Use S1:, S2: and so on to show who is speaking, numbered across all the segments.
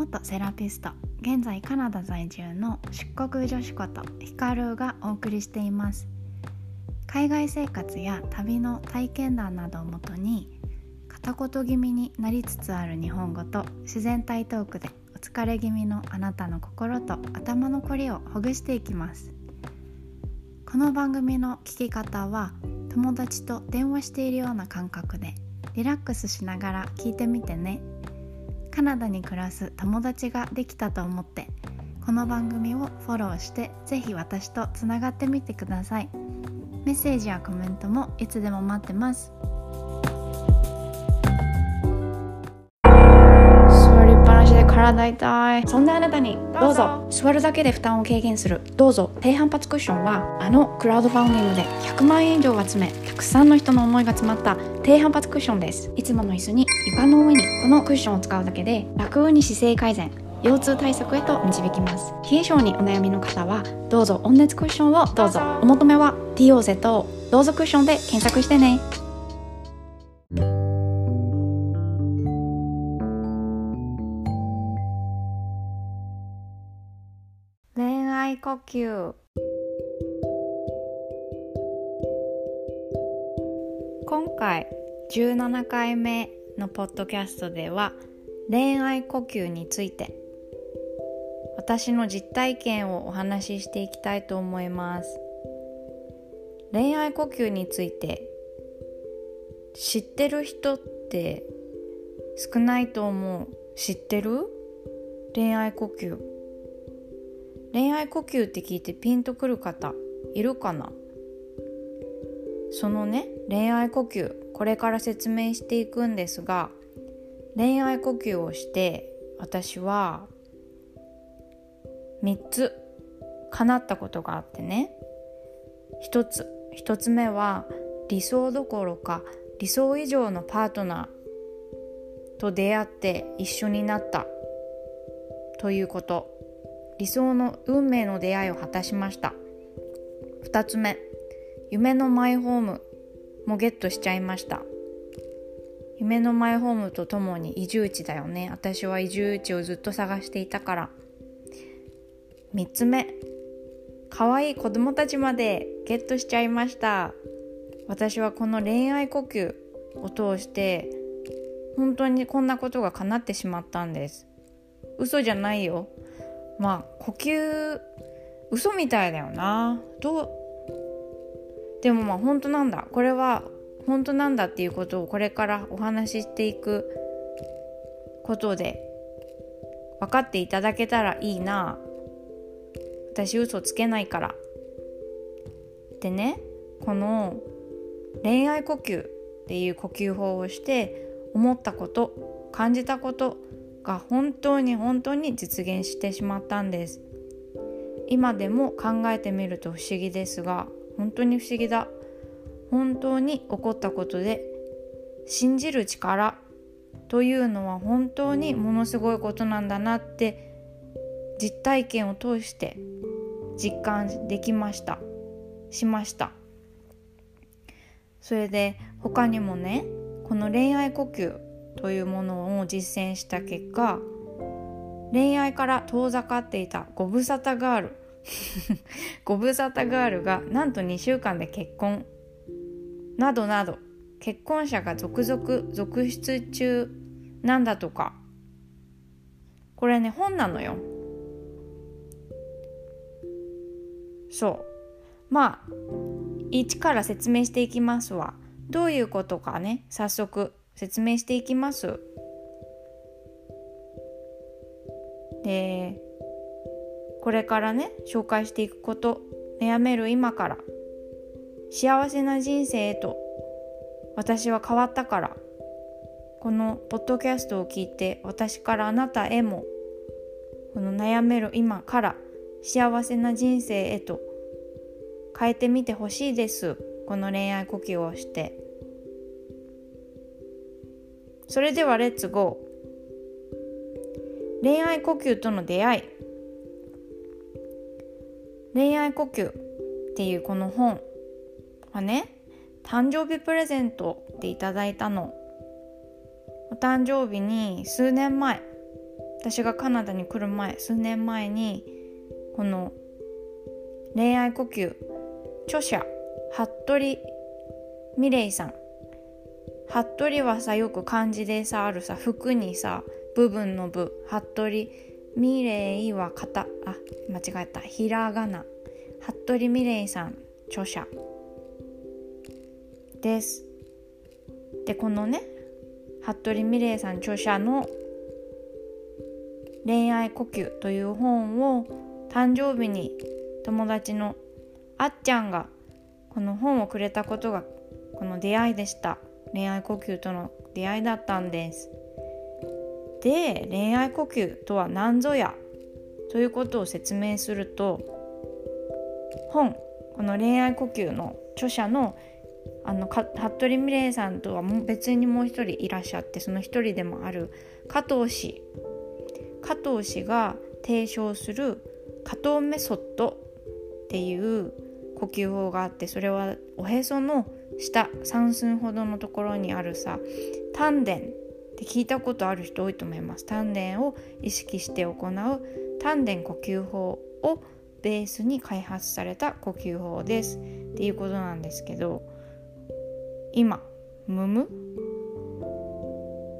S1: 元セラピスト現在カナダ在住の出国女子ことヒカルがお送りしています。海外生活や旅の体験談などをもとに片言気味になりつつある日本語と自然体トークでお疲れ気味のあなたの心と頭のこりをほぐしていきます。この番組の聞き方は友達と電話しているような感覚でリラックスしながら聞いてみてね。カナダに暮らす友達ができたと思ってこの番組をフォローしてぜひ私とつながってみてください。メッセージやコメントもいつでも待ってます。座りっぱなしで体痛い。そんなあなたにどうぞ座るだけで負担を軽減する。どうぞ。低反発クッションはあのクラウドファンディングで100万円以上集めたくさんの人の思いが詰まった低反発クッションです。いつもの椅子に床の上にこのクッションを使うだけで楽に姿勢改善腰痛対策へと導きます。冷え性にお悩みの方はどうぞ温熱クッションをどうぞ。お求めは DOZ どうぞクッションで検索してね。恋愛呼吸。今回17回目のポッドキャストでは恋愛呼吸について私の実体験をお話ししていきたいと思います。恋愛呼吸について知ってる人って少ないと思う。知ってる？恋愛呼吸。恋愛呼吸って聞いてピンとくる方いるかな？そのね恋愛呼吸これから説明していくんですが恋愛呼吸をして私は3つ叶ったことがあってね。1つ1つ目は理想どころか理想以上のパートナーと出会って一緒になったということ。理想の運命の出会いを果たしました。2つ目。夢のマイホームもゲットしちゃいました。夢のマイホームとともに移住地だよね。私は移住地をずっと探していたから。3つ目。可愛い子供たちまでゲットしちゃいました。私はこの恋愛呼吸を通して本当にこんなことが叶ってしまったんです。嘘じゃないよ。まあ呼吸嘘みたいだよな。どうでもまあ本当なんだ。これは本当なんだっていうことをこれからお話ししていくことで分かっていただけたらいいな。私嘘つけないから。でねこの恋愛呼吸っていう呼吸法をして思ったこと感じたことが本当に本当に実現してしまったんです。今でも考えてみると不思議ですが本当に不思議だ。本当に起こったことで信じる力というのは本当にものすごいことなんだなって実体験を通して実感できました。しました。それで他にもねこの恋愛呼吸というものを実践した結果恋愛から遠ざかっていたご無沙汰ガール ご無沙汰ガールがなんと2週間で結婚。などなど。結婚者が続々続出中なんだとか。これね本なのよ。そう。まあ一から説明していきますわ。どういうことかね。早速説明していきます。でこれからね紹介していくこと悩める今から幸せな人生へと私は変わったからこのポッドキャストを聞いて私からあなたへもこの悩める今から幸せな人生へと変えてみてほしいですこの恋愛呼吸をして。それではレッツゴー。恋愛呼吸との出会い。恋愛呼吸っていうこの本はね誕生日プレゼントでいただいたの。お誕生日に数年前私がカナダに来る前数年前にこの恋愛呼吸著者服部美玲さん。服部はさよく漢字でさあるさ服にさ部分の部服部美玲は型。あ間違えた。ひらがな。服部美玲さん著者。です。でこのね服部美玲さん著者の「恋愛呼吸」という本を誕生日に友達のあっちゃんがこの本をくれたことがこの出会いでした。恋愛呼吸との出会いだったんです。で恋愛呼吸とは何ぞやということを説明すると本この恋愛呼吸の著者のあの服部美玲さんとは別にもう一人いらっしゃってその一人でもある加藤氏。加藤氏が提唱する加藤メソッドっていう呼吸法があってそれはおへその下3寸ほどのところにあるさ丹田。って聞いたことある人多いと思います。丹田を意識して行う丹田呼吸法をベースに開発された呼吸法です。っていうことなんですけど今むむ？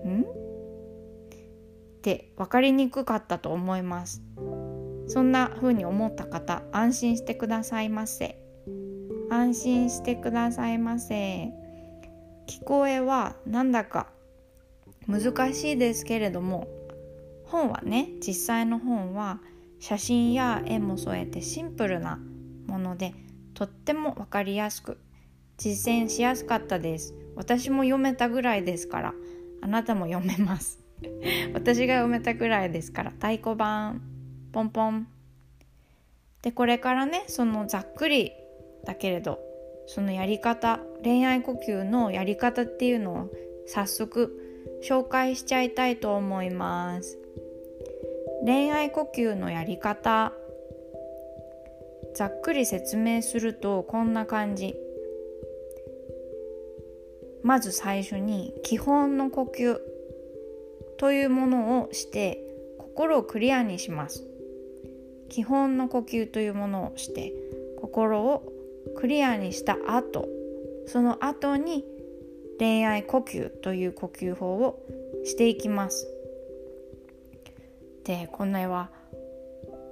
S1: ん？って分かりにくかったと思います。そんな風に思った方安心してくださいませ。安心してくださいませ。聞こえはなんだか難しいですけれども本はね実際の本は写真や絵も添えてシンプルなものでとっても分かりやすく実践しやすかったです。私も読めたぐらいですからあなたも読めます。私が読めたぐらいですから太鼓判ポンポン。でこれからねそのざっくりだけれどそのやり方恋愛呼吸のやり方っていうのを早速紹介しちゃいたいと思います。恋愛呼吸のやり方。ざっくり説明するとこんな感じ。まず最初に基本の呼吸。というものをして心をクリアにします。基本の呼吸というものをして心をクリアにした後。その後に恋愛呼吸という呼吸法をしていきます。でこれは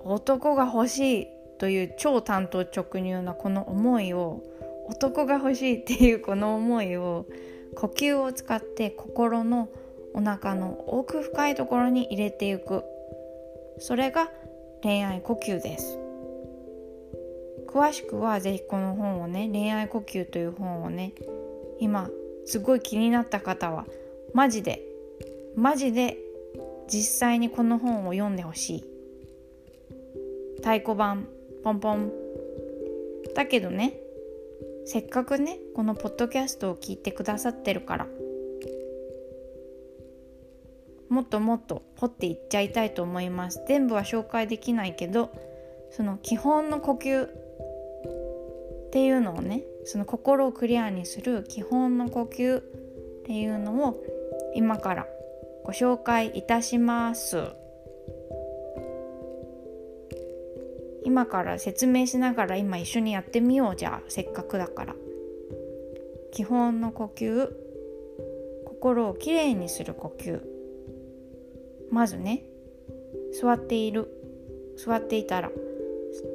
S1: 男が欲しいという超担当直入なこの思いを男が欲しいっていうこの思いを呼吸を使って心のお腹の奥深いところに入れていく。それが恋愛呼吸です。詳しくは是非この本をね恋愛呼吸という本をね今すごい気になった方はマジでマジで実際にこの本を読んでほしい。太鼓判ポンポン。だけどねせっかくねこのポッドキャストを聞いてくださってるからもっともっと掘っていっちゃいたいと思います。全部は紹介できないけどその基本の呼吸っていうのをねその心をクリアにする基本の呼吸っていうのを今からご紹介いたします。今から説明しながら今一緒にやってみよう。じゃあせっかくだから。基本の呼吸心をきれいにする呼吸。まずね座っている。座っていたら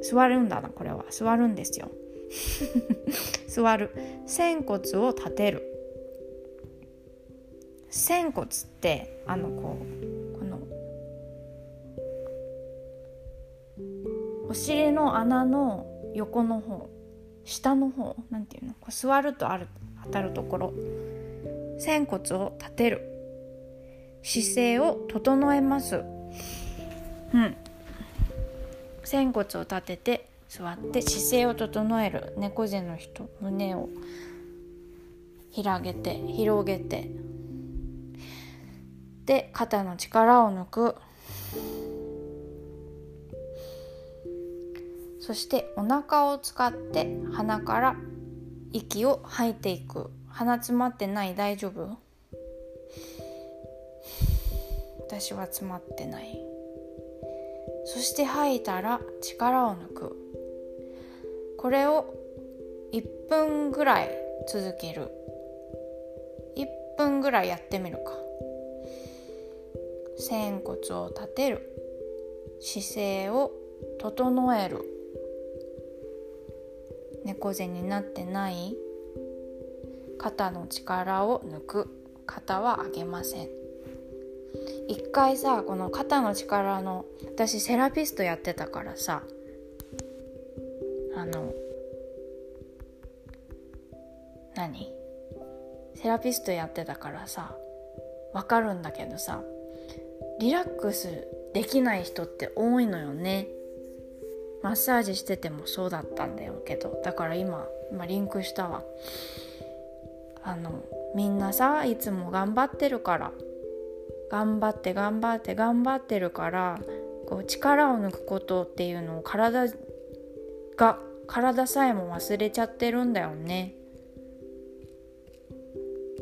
S1: 座るんだなこれは。座るんですよ。座る。仙骨を立てる。仙骨ってあのこうこのお尻の穴の横の方下の方なんていうの？こう座るとある当たるところ。仙骨を立てる。姿勢を整えます。うん。仙骨を立てて座って姿勢を整える。猫背の人。胸を広げて広げて。で肩の力を抜く。そしてお腹を使って鼻から息を吐いていく。鼻詰まってない。大丈夫？私は詰まってない。そして吐いたら力を抜く。これを1分ぐらい続ける。1分ぐらいやってみるか。仙骨を立てる。姿勢を整える。猫背になってない。肩の力を抜く。肩は上げません。一回さこの肩の力の私セラピストやってたからさあの何？セラピストやってたからさわかるんだけどさリラックスできない人って多いのよね。マッサージしててもそうだったんだよけどだから今今リンクしたわ。あのみんなさいつも頑張ってるから頑張って頑張って頑張ってるからこう力を抜くことっていうのを体が体さえも忘れちゃってるんだよね。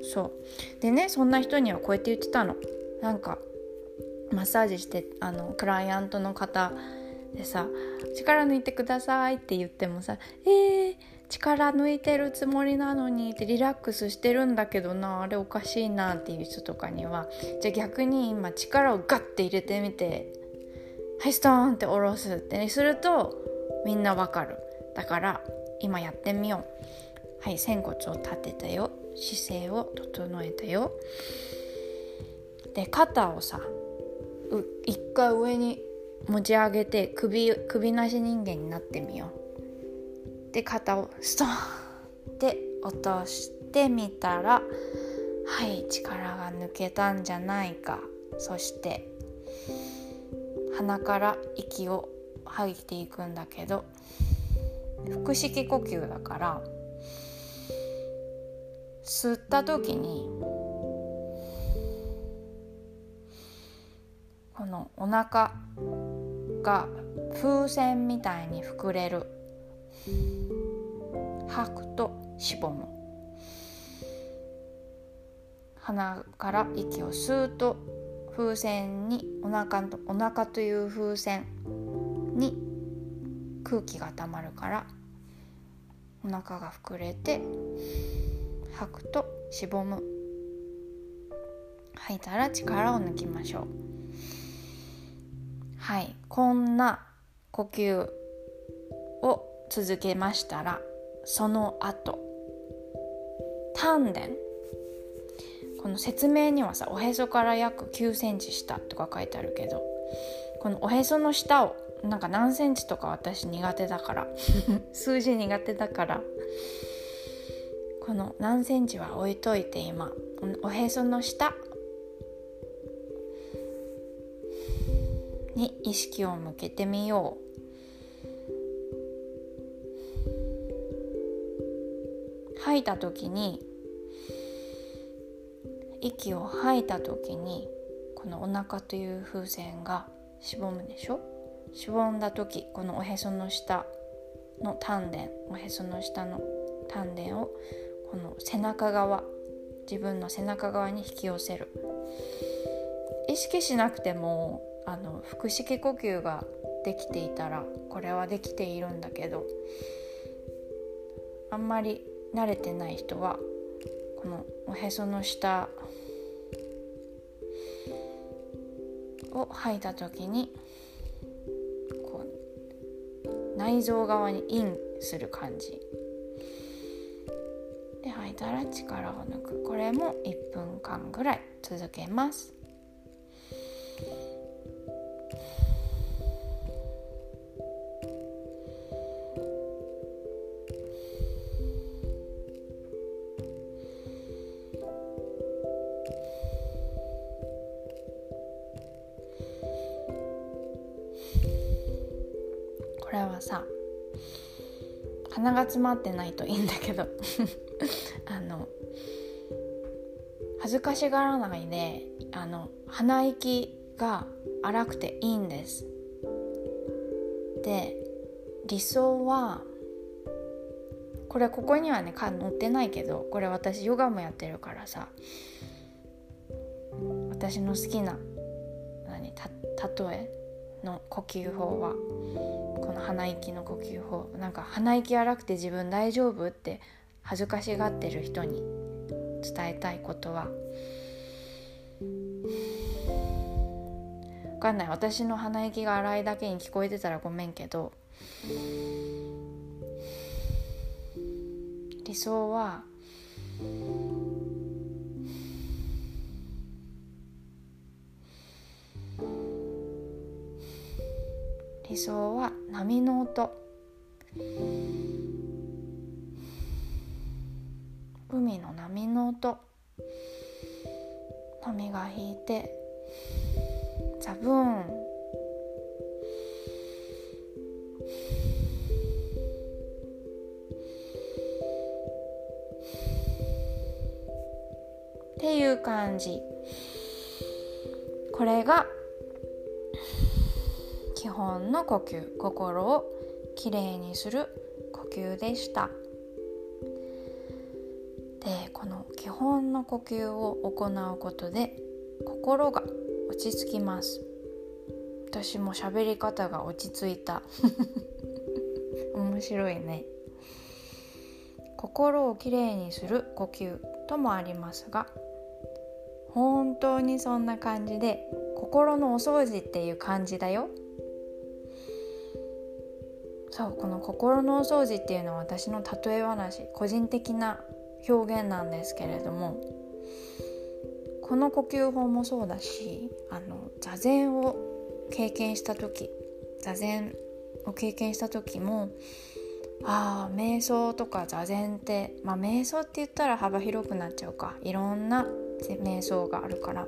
S1: そう。でねそんな人にはこうやって言ってたの。なんかマッサージしてあのクライアントの方でさ「力抜いてください」って言ってもさ「えー、力抜いてるつもりなのに」ってリラックスしてるんだけどなあれおかしいなっていう人とかには。じゃあ逆に今力をガッて入れてみて「はいストーン!」って下ろすって、ね、するとみんなわかる。だから今やってみよう。はい仙骨を立てたよ。姿勢を整えたよ。で肩をさ一回上に持ち上げて首首なし人間になってみよう。で肩をストンって落としてみたらはい力が抜けたんじゃないか。そして鼻から息を吐いていくんだけど腹式呼吸だから吸った時にこのお腹が風船みたいに膨れる。吐くとしぼむ。鼻から息を吸うと風船にお腹とお腹という風船に空気がたまるからお腹が膨れて吐くとしぼむ。吐いたら力を抜きましょう。はい。こんな呼吸を続けましたらその後丹田。この説明にはさおへそから約9センチ下とか書いてあるけどこのおへその下をなんか何センチとか私苦手だから。数字苦手だから。この何センチは置いといて今。おへその下。に意識を向けてみよう。吐いた時に息を吐いた時にこのお腹という風船がしぼむでしょ？しぼんだ時このおへその下の丹田おへその下の丹田をこの背中側自分の背中側に引き寄せる。意識しなくてもあの腹式呼吸ができていたらこれはできているんだけどあんまり慣れてない人はこのおへその下を吐いた時に内臓側にインする感じ。で吐いたら力を抜く。これも1分間ぐらい続けます。鼻が詰まってないといいんだけど。あの恥ずかしがらないであの鼻息が荒くていいんです。で理想はこれここにはね載ってないけどこれ私ヨガもやってるからさ私の好きな何例えの呼吸法は。この鼻息の呼吸法。なんか鼻息荒くて自分大丈夫って恥ずかしがってる人に伝えたいことは。分かんない。私の鼻息が荒いだけに聞こえてたらごめんけど理想は理想は波の音。海の波の音。波が引いてザブーン。っていう感じ。これが基本の呼吸心をきれいにする呼吸でした。でこの基本の呼吸を行うことで心が落ち着きます。私も喋り方が落ち着いた。面白いね。心をきれいにする呼吸ともありますが本当にそんな感じで心のお掃除っていう感じだよ。そうこの心のお掃除っていうのは私の例え話個人的な表現なんですけれどもこの呼吸法もそうだしあの座禅を経験した時座禅を経験した時もああ瞑想とか座禅ってまあ瞑想って言ったら幅広くなっちゃうか。いろんな瞑想があるから。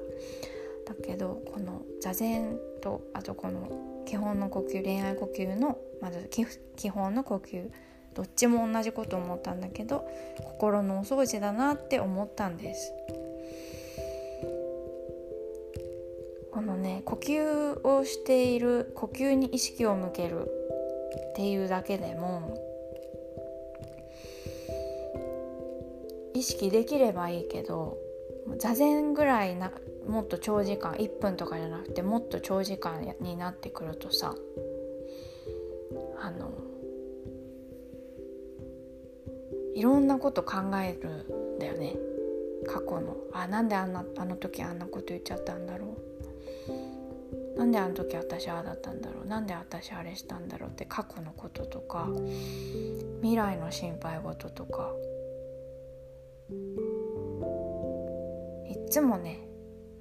S1: だけどこの座禅とあとこの基本の呼吸恋愛呼吸のまず基本の呼吸。どっちも同じこと思ったんだけど心のお掃除だなって思ったんです。このね呼吸をしている呼吸に意識を向けるっていうだけでも意識できればいいけど座禅ぐらいなもっと長時間1分とかじゃなくてもっと長時間になってくるとさあのいろんなこと考えるんだよね。過去の。あなんであんなあの時あんなこと言っちゃったんだろう。なんであの時私ああだったんだろう。なんで私あれしたんだろうって過去のこととか未来の心配事とか。いっつもね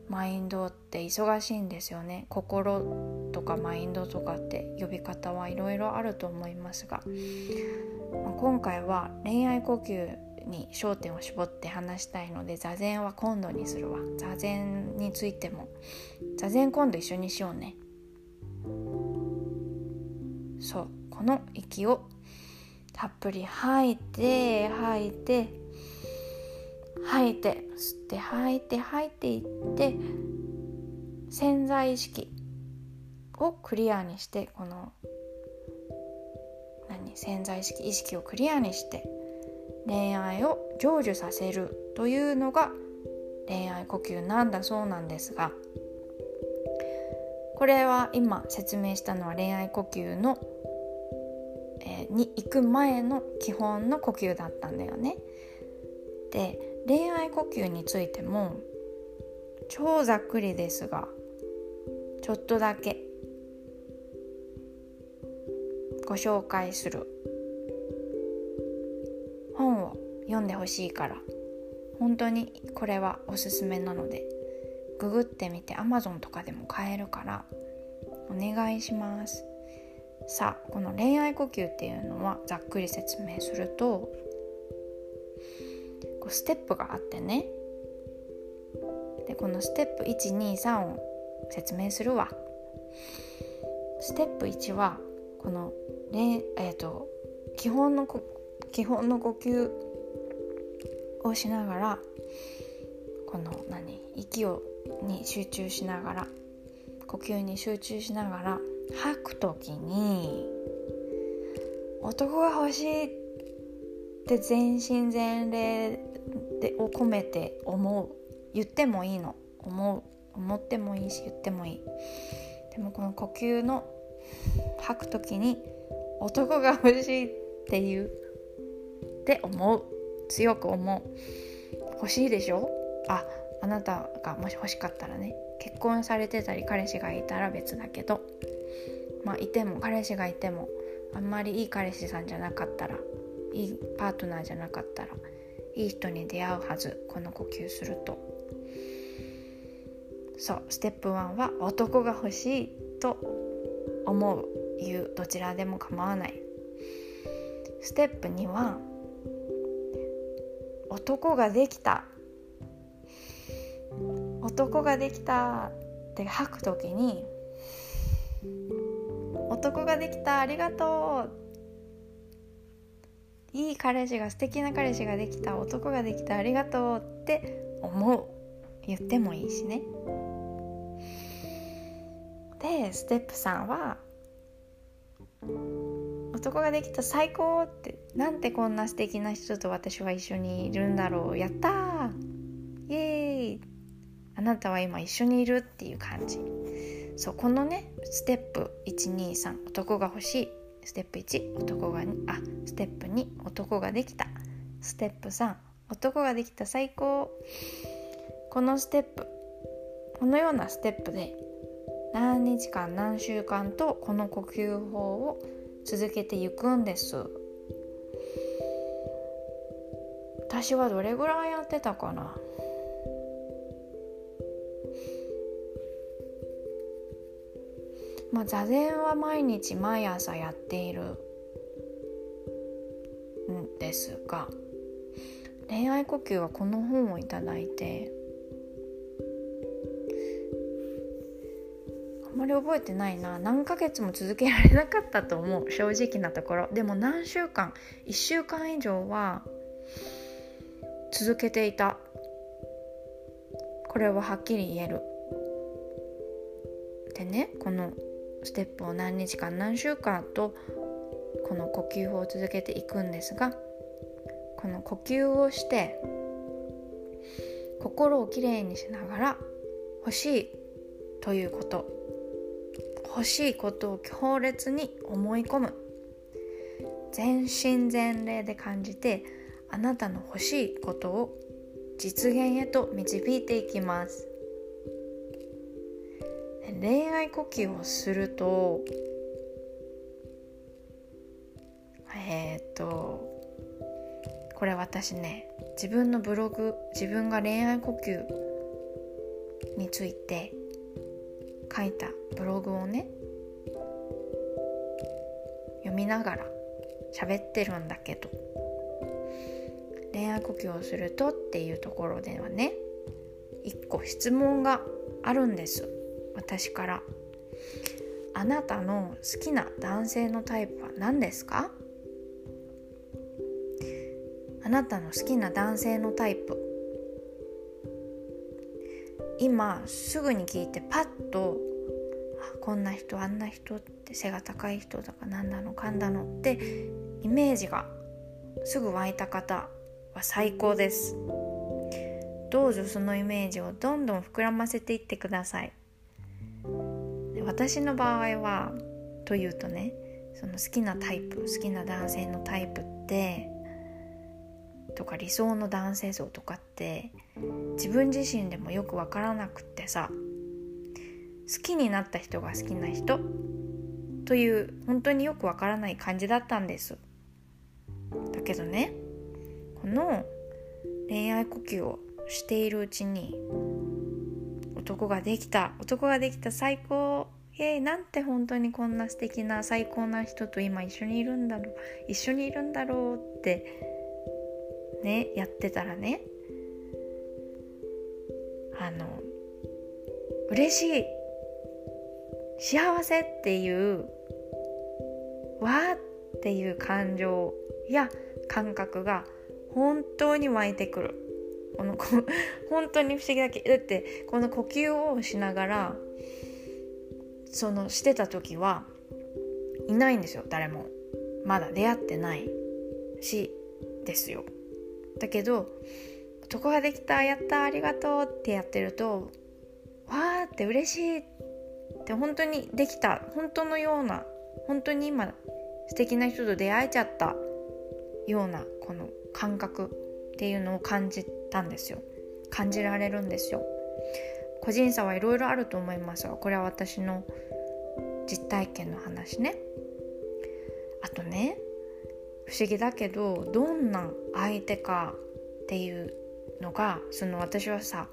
S1: マインドって忙しいんですよね。心とかマインドとかって呼び方はいろいろあると思いますが、まあ、今回は恋愛呼吸に焦点を絞って話したいので座禅は今度にするわ。座禅についても。座禅今度一緒にしようね。そう。この息をたっぷり吐いて吐いて吐いて吸って吐いて吐いていって潜在意識をクリアにしてこの何？潜在意識意識をクリアにして恋愛を成就させるというのが恋愛呼吸なんだそうなんですがこれは今説明したのは恋愛呼吸の、えー、に行く前の基本の呼吸だったんだよね。で恋愛呼吸についても超ざっくりですがちょっとだけご紹介する本を読んでほしいから本当にこれはおすすめなのでググってみて Amazon とかでも買えるからお願いします。さあこの恋愛呼吸っていうのはざっくり説明するとこうステップがあってね。でこのステップ123を説明するわ。ステップ1はこの、ねえーと、基本の基本の呼吸をしながらこの何息をに集中しながら呼吸に集中しながら吐く時に男が欲しいって全身全霊でを込めて思う。言ってもいいの。思う。思ってもいいし言ってもいい。でもこの呼吸の吐く時に男が欲しいっていう。って思う。強く思う。欲しいでしょ？ああなたがもし欲しかったらね。結婚されてたり彼氏がいたら別だけど。まあいても彼氏がいてもあんまりいい彼氏さんじゃなかったらいいパートナーじゃなかったらいい人に出会うはずこの呼吸すると。そうステップ1は男が欲しいと思う言うどちらでも構わない。ステップ2は男ができた。男ができたって吐く時に男ができたありがとういい彼氏が素敵な彼氏ができた男ができたありがとうって思う言ってもいいしね。でステップ3は男ができた最高ってなんてこんな素敵な人と私は一緒にいるんだろう。やったイエーイ。あなたは今一緒にいるっていう感じ。そうこのねステップ123男が欲しい。ステップ1男があステップ2男ができた。ステップ3男ができた最高。このステップこのようなステップで何日間何週間とこの呼吸法を続けていくんです。私はどれぐらいやってたかな。まあ座禅は毎日毎朝やっているんですが恋愛呼吸はこの本をいただいてあんまり覚えてないな。何ヶ月も続けられなかったと思う。正直なところ。でも何週間1週間以上は続けていた。これははっきり言える。でねこのステップを何日間何週間とこの呼吸法を続けていくんですがこの呼吸をして心をきれいにしながら欲しいということ欲しいことを強烈に思い込む。全身全霊で感じてあなたの欲しいことを実現へと導いていきます。恋愛呼吸をするとえー、っとこれ私ね自分のブログ自分が恋愛呼吸について書いたブログをね読みながら喋ってるんだけど恋愛呼吸をするとっていうところではね一個質問があるんです。私から。あなたの好きな男性のタイプは何ですか？あなたの好きな男性のタイプ。今すぐに聞いてパッとこんな人あんな人って背が高い人とか何だのかんだのってイメージがすぐ湧いた方は最高です。どうぞそのイメージをどんどん膨らませていってください。私の場合はというとねその好きなタイプ好きな男性のタイプってとか理想の男性像とかって自分自身でもよく分からなくってさ好きになった人が好きな人という本当によくわからない感じだったんです。だけどねこの恋愛呼吸をしているうちに男ができた男ができた最高えー、なんて本当にこんな素敵な最高な人と今一緒にいるんだろう。一緒にいるんだろうってねやってたらね。あの嬉しい。幸せっていうわーっていう感情や感覚が本当に湧いてくる。この 本当に不思議だけだってこの呼吸をしながらそのしてた時はいないんですよ誰も。まだ出会ってないしですよ。だけど男ができたやったありがとうってやってるとわーって嬉しいって本当にできた本当のような本当に今素敵な人と出会えちゃったようなこの感覚っていうのを感じたんですよ。感じられるんですよ。個人差はいろいろあると思いますがこれは私の実体験の話ね。あとね不思議だけどどんな相手かっていうのがその私はさ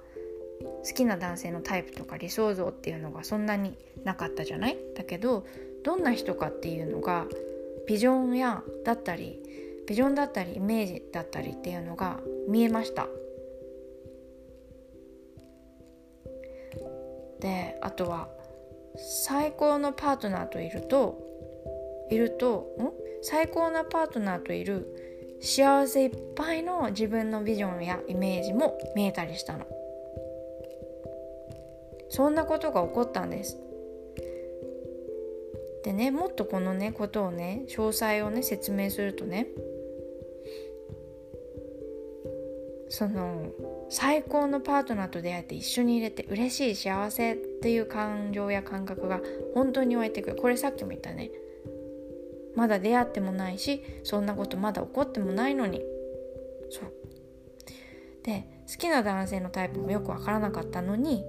S1: 好きな男性のタイプとか理想像っていうのがそんなになかったじゃない？だけどどんな人かっていうのがビジョンやだったりビジョンだったりイメージだったりっていうのが見えました。であとは最高のパートナーといるといるとん？最高なパートナーといる幸せいっぱいの自分のビジョンやイメージも見えたりしたの。そんなことが起こったんです。でねもっとこのねことをね詳細をね説明するとねその最高のパートナーと出会えて一緒に入れて嬉しい幸せっていう感情や感覚が本当に湧いてくる。これさっきも言ったね。まだ出会ってもないしそんなことまだ起こってもないのに。そう。で好きな男性のタイプもよくわからなかったのに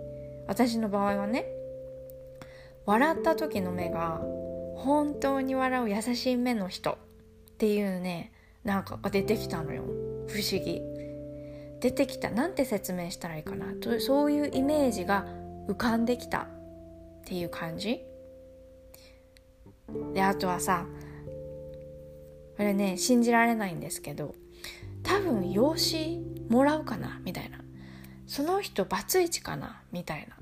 S1: 私の場合はね笑った時の目が本当に笑う優しい目の人っていうねなんかが出てきたのよ。不思議。出てきた。なんて説明したらいいかな。とそういうイメージが浮かんできたっていう感じ。であとはさこれね信じられないんですけど多分養子もらうかなみたいな。その人バツイチかなみたいな。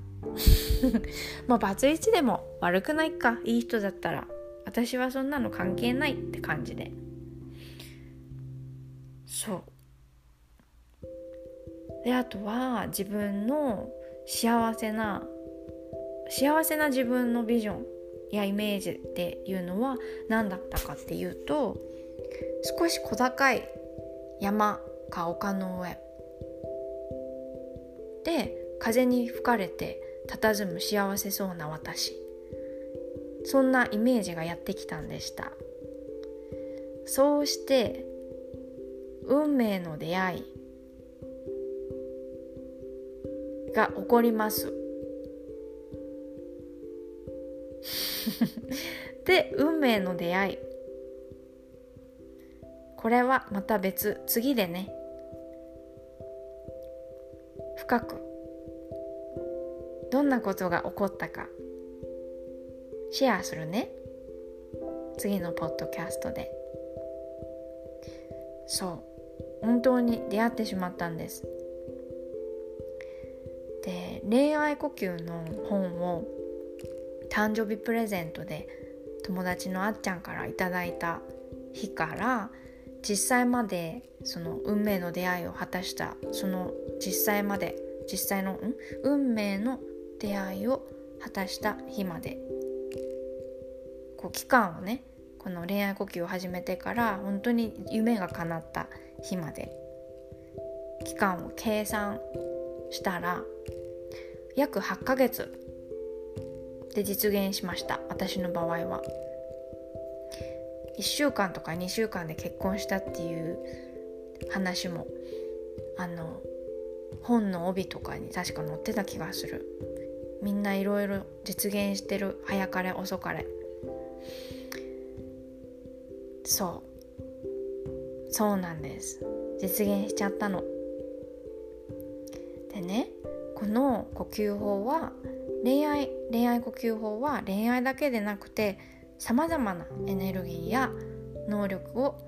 S1: まあバツイチでも悪くないか。いい人だったら私はそんなの関係ないって感じで。そう。であとは自分の幸せな幸せな自分のビジョンやイメージっていうのは何だったかっていうと少し小高い山か丘の上。で風に吹かれて佇む幸せそうな私。そんなイメージがやってきたんでした。そうして運命の出会いが起こります。で運命の出会い。これはまた別。次でね。深く。どんなことが起こったか。シェアするね。次のポッドキャストで。そう。本当に出会ってしまったんです。で恋愛呼吸の本を誕生日プレゼントで友達のあっちゃんからいただいた日から実際までその運命の出会いを果たしたその実際まで実際のん？運命の出会いを果たした日まで。こう期間をねこの恋愛呼吸を始めてから本当に夢が叶った日まで。期間を計算したら約8ヶ月。で実現しました。私の場合は。1週間とか2週間で結婚したっていう話もあの本の帯とかに確か載ってた気がする。みんないろいろ実現してる。早かれ遅かれ。そう。そうなんです。実現しちゃったの。でねこの呼吸法は恋愛恋愛呼吸法は恋愛だけでなくてさまざまなエネルギーや能力を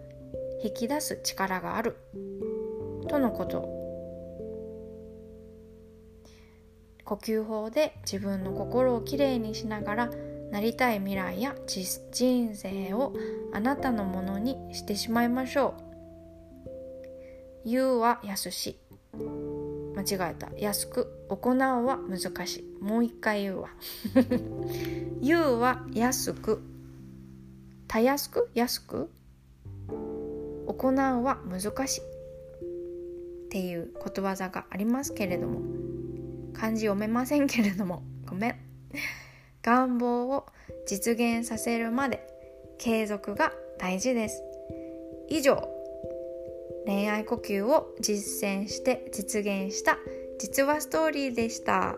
S1: 引き出す力があるとのこと呼吸法で自分の心をきれいにしながらなりたい未来や人生をあなたのものにしてしまいましょう。言うはやすし間違えた。安く行うは難しい。もう一回言うわ。言うは安く。たやすく？安く？行うは難しい。っていうことわざがありますけれども。漢字読めませんけれども。ごめん。願望を実現させるまで継続が大事です。以上。恋愛呼吸を実践して実現した実話ストーリーでした。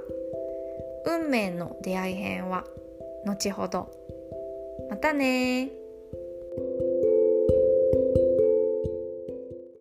S1: 運命の出会い編は後ほど。またね